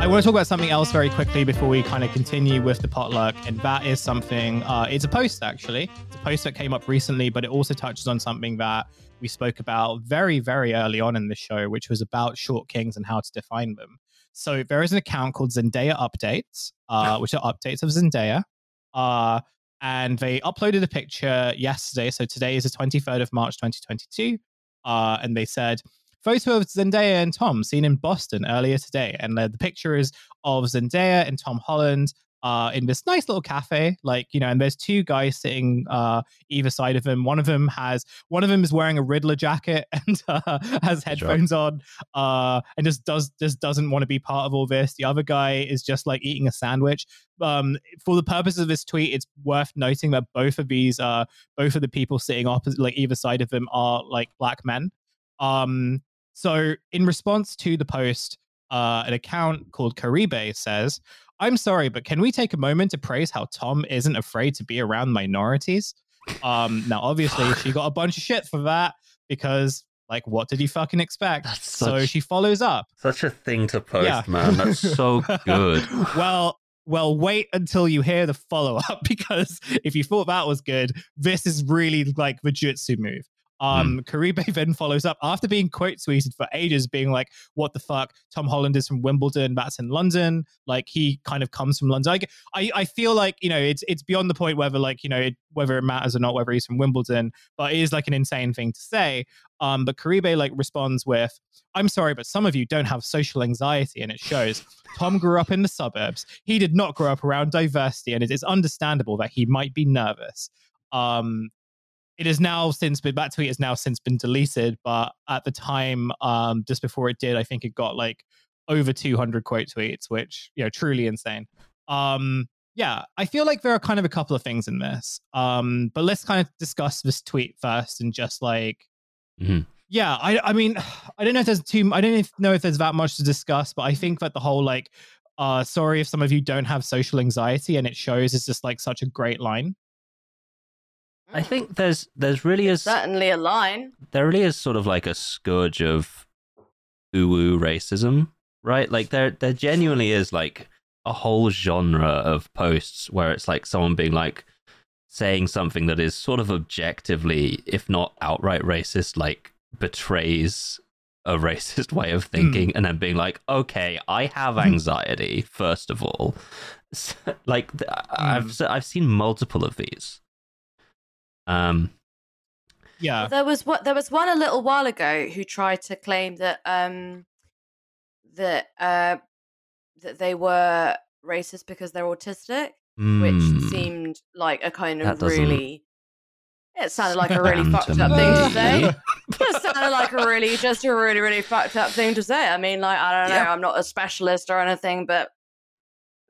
I want to talk about something else very quickly before we kind of continue with the potluck, and that is something. Uh, it's a post actually. It's a post that came up recently, but it also touches on something that we spoke about very, very early on in the show, which was about short kings and how to define them. So there is an account called Zendaya Updates, uh, which are updates of Zendaya. Uh, and they uploaded a picture yesterday. So today is the 23rd of March, 2022. Uh, and they said, photo of Zendaya and Tom seen in Boston earlier today. And uh, the picture is of Zendaya and Tom Holland uh, in this nice little cafe, like you know, and there's two guys sitting uh, either side of him. One of them has one of them is wearing a Riddler jacket and uh, has headphones on, uh, and just does just doesn't want to be part of all this. The other guy is just like eating a sandwich. Um, for the purpose of this tweet, it's worth noting that both of these, uh, both of the people sitting opposite, like either side of them, are like black men. Um, so in response to the post, uh, an account called Caribe says, I'm sorry, but can we take a moment to praise how Tom isn't afraid to be around minorities? Um, now, obviously, she got a bunch of shit for that because, like, what did you fucking expect? That's so she follows up. Such a thing to post, Yeah. man. That's so good. well, well, wait until you hear the follow up because if you thought that was good, this is really like the jutsu move. Um, Caribe then follows up after being quote tweeted for ages, being like, "What the fuck? Tom Holland is from Wimbledon. That's in London. Like he kind of comes from London. I, I, I feel like you know it's it's beyond the point whether like you know it, whether it matters or not whether he's from Wimbledon, but it is like an insane thing to say. Um, but Caribe like responds with, "I'm sorry, but some of you don't have social anxiety, and it shows." Tom grew up in the suburbs. He did not grow up around diversity, and it is understandable that he might be nervous. Um, it has now since been that tweet has now since been deleted, but at the time, um, just before it did, I think it got like over 200 quote tweets, which you know, truly insane. Um, yeah, I feel like there are kind of a couple of things in this. Um, but let's kind of discuss this tweet first and just like Mhm. yeah, I I mean, I don't know if there's too I don't know if there's that much to discuss, but I think that the whole like uh sorry if some of you don't have social anxiety and it shows is just like such a great line. I hmm. think there's there's really is certainly a line. there really is sort of like a scourge of uwu racism, right? Like there there genuinely is like a whole genre of posts where it's like someone being like saying something that is sort of objectively, if not outright racist, like betrays a racist way of hmm. thinking, and then being like, "Okay, I have hmm. anxiety." First of all, S- like th- I've Hmm. I've seen multiple of these. Um, Yeah. There was what there was one a little while ago who tried to claim that um that uh that they were racist because they're autistic, which mm, seemed like a kind of doesn't really it sounded like a really fucked up thing to say. it sounded like a really just a really, really fucked up thing to say. I mean, like, I don't know, Yeah. I'm not a specialist or anything, but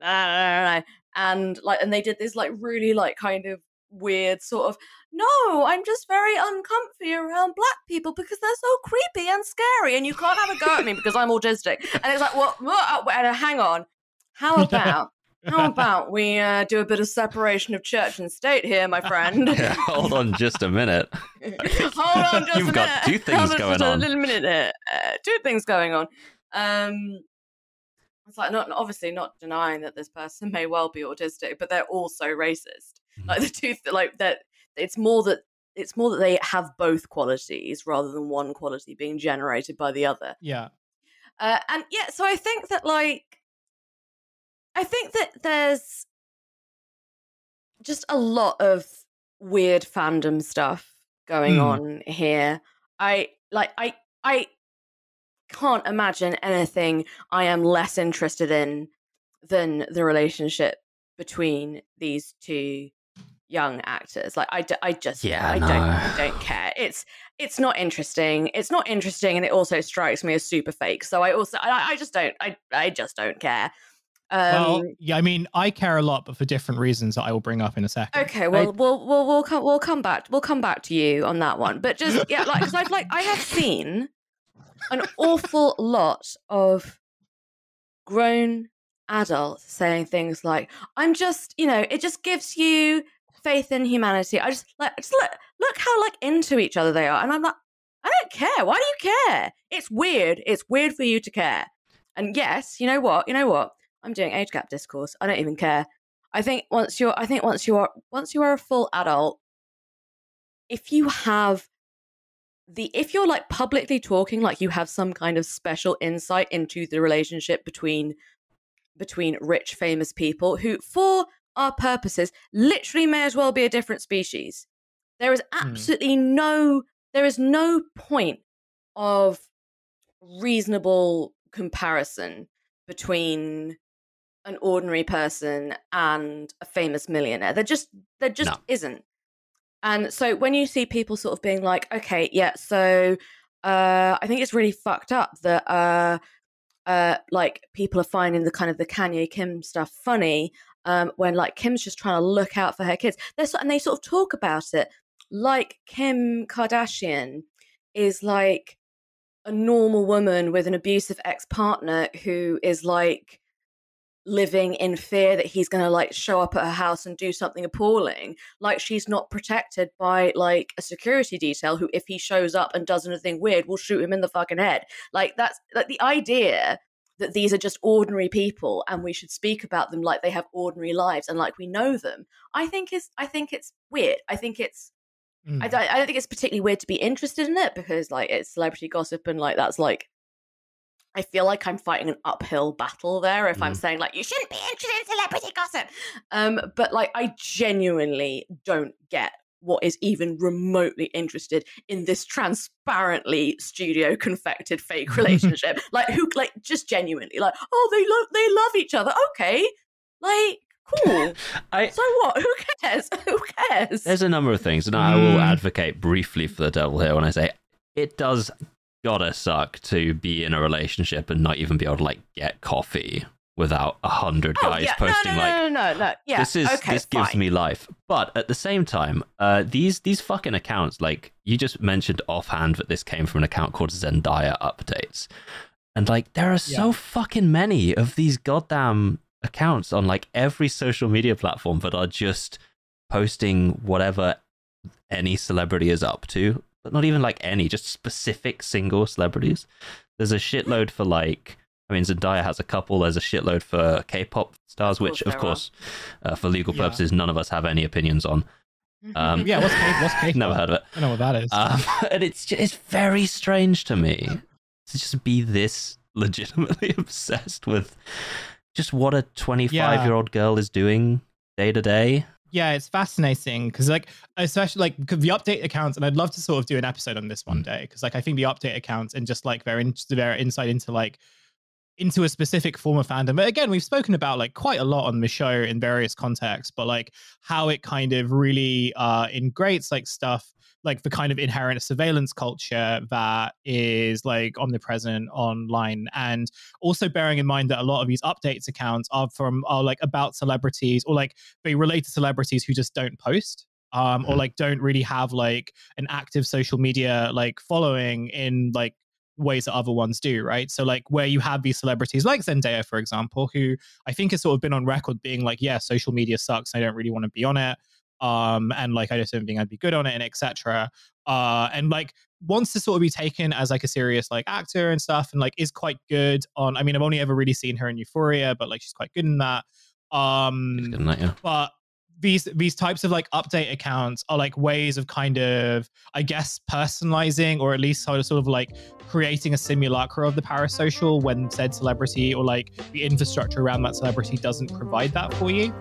I don't know. And like and they did this like really like kind of weird sort of no, I'm just very uncomfy around black people because they're so creepy and scary, and you can't have a go at me because I'm autistic. And it's like, what? what? And, uh, hang on, how about how about we uh, do a bit of separation of church and state here, my friend? yeah, hold on just a minute. Hold on, just You've a got minute. two things Hold on going just on. A little minute there. Uh, two things going on. Um, it's like not obviously not denying that this person may well be autistic, but they're also racist. Like the two, th- like that. It's more that it's more that they have both qualities rather than one quality being generated by the other. Yeah. Uh, and yeah, so I think that like, I think that there's just a lot of weird fandom stuff going Hmm. on here. I like I I can't imagine anything I am less interested in than the relationship between these two young actors. Like I, d- I just Yeah, I no. don't I don't care. It's it's not interesting. It's not interesting, and it also strikes me as super fake. So I also I, I just don't I I just don't care. Um, well, yeah, I mean, I care a lot, but for different reasons that I will bring up in a second. Okay, well, we'll we'll we'll come we'll come back we'll come back to you on that one. But just yeah, like because I've like I have seen an awful lot of grown adults saying things like, "I'm just you know, it just gives you faith in humanity." I just like just look look how like into each other they are, and I'm like, I don't care. Why do you care? It's weird. It's weird for you to care. And yes, you know what? You know what? I'm doing age gap discourse. I don't even care. I think once you're I think once you're once you are a full adult, if you have the if you're like publicly talking like you have some kind of special insight into the relationship between between rich famous people who for our purposes literally may as well be a different species there is Hmm. absolutely no there is no point of reasonable comparison between an ordinary person and a famous millionaire there just there just No. isn't and so when you see people sort of being like okay yeah so uh i think it's really fucked up that uh uh like people are finding the kind of the kanye kim stuff funny um when like kim's just trying to look out for her kids. They're so, and they sort of talk about it. Like kim kardashian is like a normal woman with an abusive ex-partner who is like living in fear that he's going to like show up at her house and do something appalling like she's not protected by like a security detail who if he shows up and does anything weird will shoot him in the fucking head like that's like the idea that these are just ordinary people and we should speak about them like they have ordinary lives and like we know them i think is i think it's weird i think it's Mm. I don't, I don't think it's particularly weird to be interested in it because like it's celebrity gossip and like that's like I feel like I'm fighting an uphill battle there if I'm Mm. saying like you shouldn't be interested in celebrity gossip. Um but like I genuinely don't get what is even remotely interested in this transparently studio confected fake relationship. like who like just genuinely like oh they love they love each other. Okay. Like cool. I so what? Who cares? Who cares? there's a number of things, and I will Mm. advocate briefly for the devil here when I say it does gotta suck to be in a relationship and not even be able to like get coffee without a hundred Oh, guys yeah. posting no, no, like no, no, no, no. Yeah, this is okay, this gives me life. But at the same time, uh, these these fucking accounts, like you just mentioned offhand that this came from an account called Zendaya Updates, and like there are so fucking many of these goddamn accounts on like every social media platform that are just posting whatever any celebrity is up to, but not even like any, just specific single celebrities. There's a shitload for like. I mean, Zendaya has a couple. There's a shitload for K-pop stars, Of course which, of course, uh, for legal Yeah. purposes, none of us have any opinions on. Um, yeah, what's cake? What's cake? Never heard of it. I know what that is. Um, and it's just, it's very strange to me to just be this legitimately obsessed with just what a 25 year old girl is doing day to day. Yeah, it's fascinating because, like, especially like the update accounts, and I'd love to sort of do an episode on this one day because, like, I think the update accounts and just like their in- their insight into like into a specific form of fandom. But again, we've spoken about like quite a lot on the show in various contexts, but like how it kind of really uh integrates like stuff like the kind of inherent surveillance culture that is like omnipresent online. And also bearing in mind that a lot of these updates accounts are from are like about celebrities or like they relate to celebrities who just don't post um or Mhm. like don't really have like an active social media like following in like ways that other ones do right? So like where you have these celebrities like zendaya for example who i think has sort of been on record being like yeah social media sucks i don't really want to be on it um and like i just don't think i'd be good on it and etc uh and like wants to sort of be taken as like a serious like actor and stuff and like is quite good on i mean i've only ever really seen her in euphoria but like she's quite good in that um good, isn't it? Yeah. but these these types of like update accounts are like ways of kind of i guess personalizing or at least sort of sort of like creating a simulacra of the parasocial when said celebrity or like the infrastructure around that celebrity doesn't provide that for you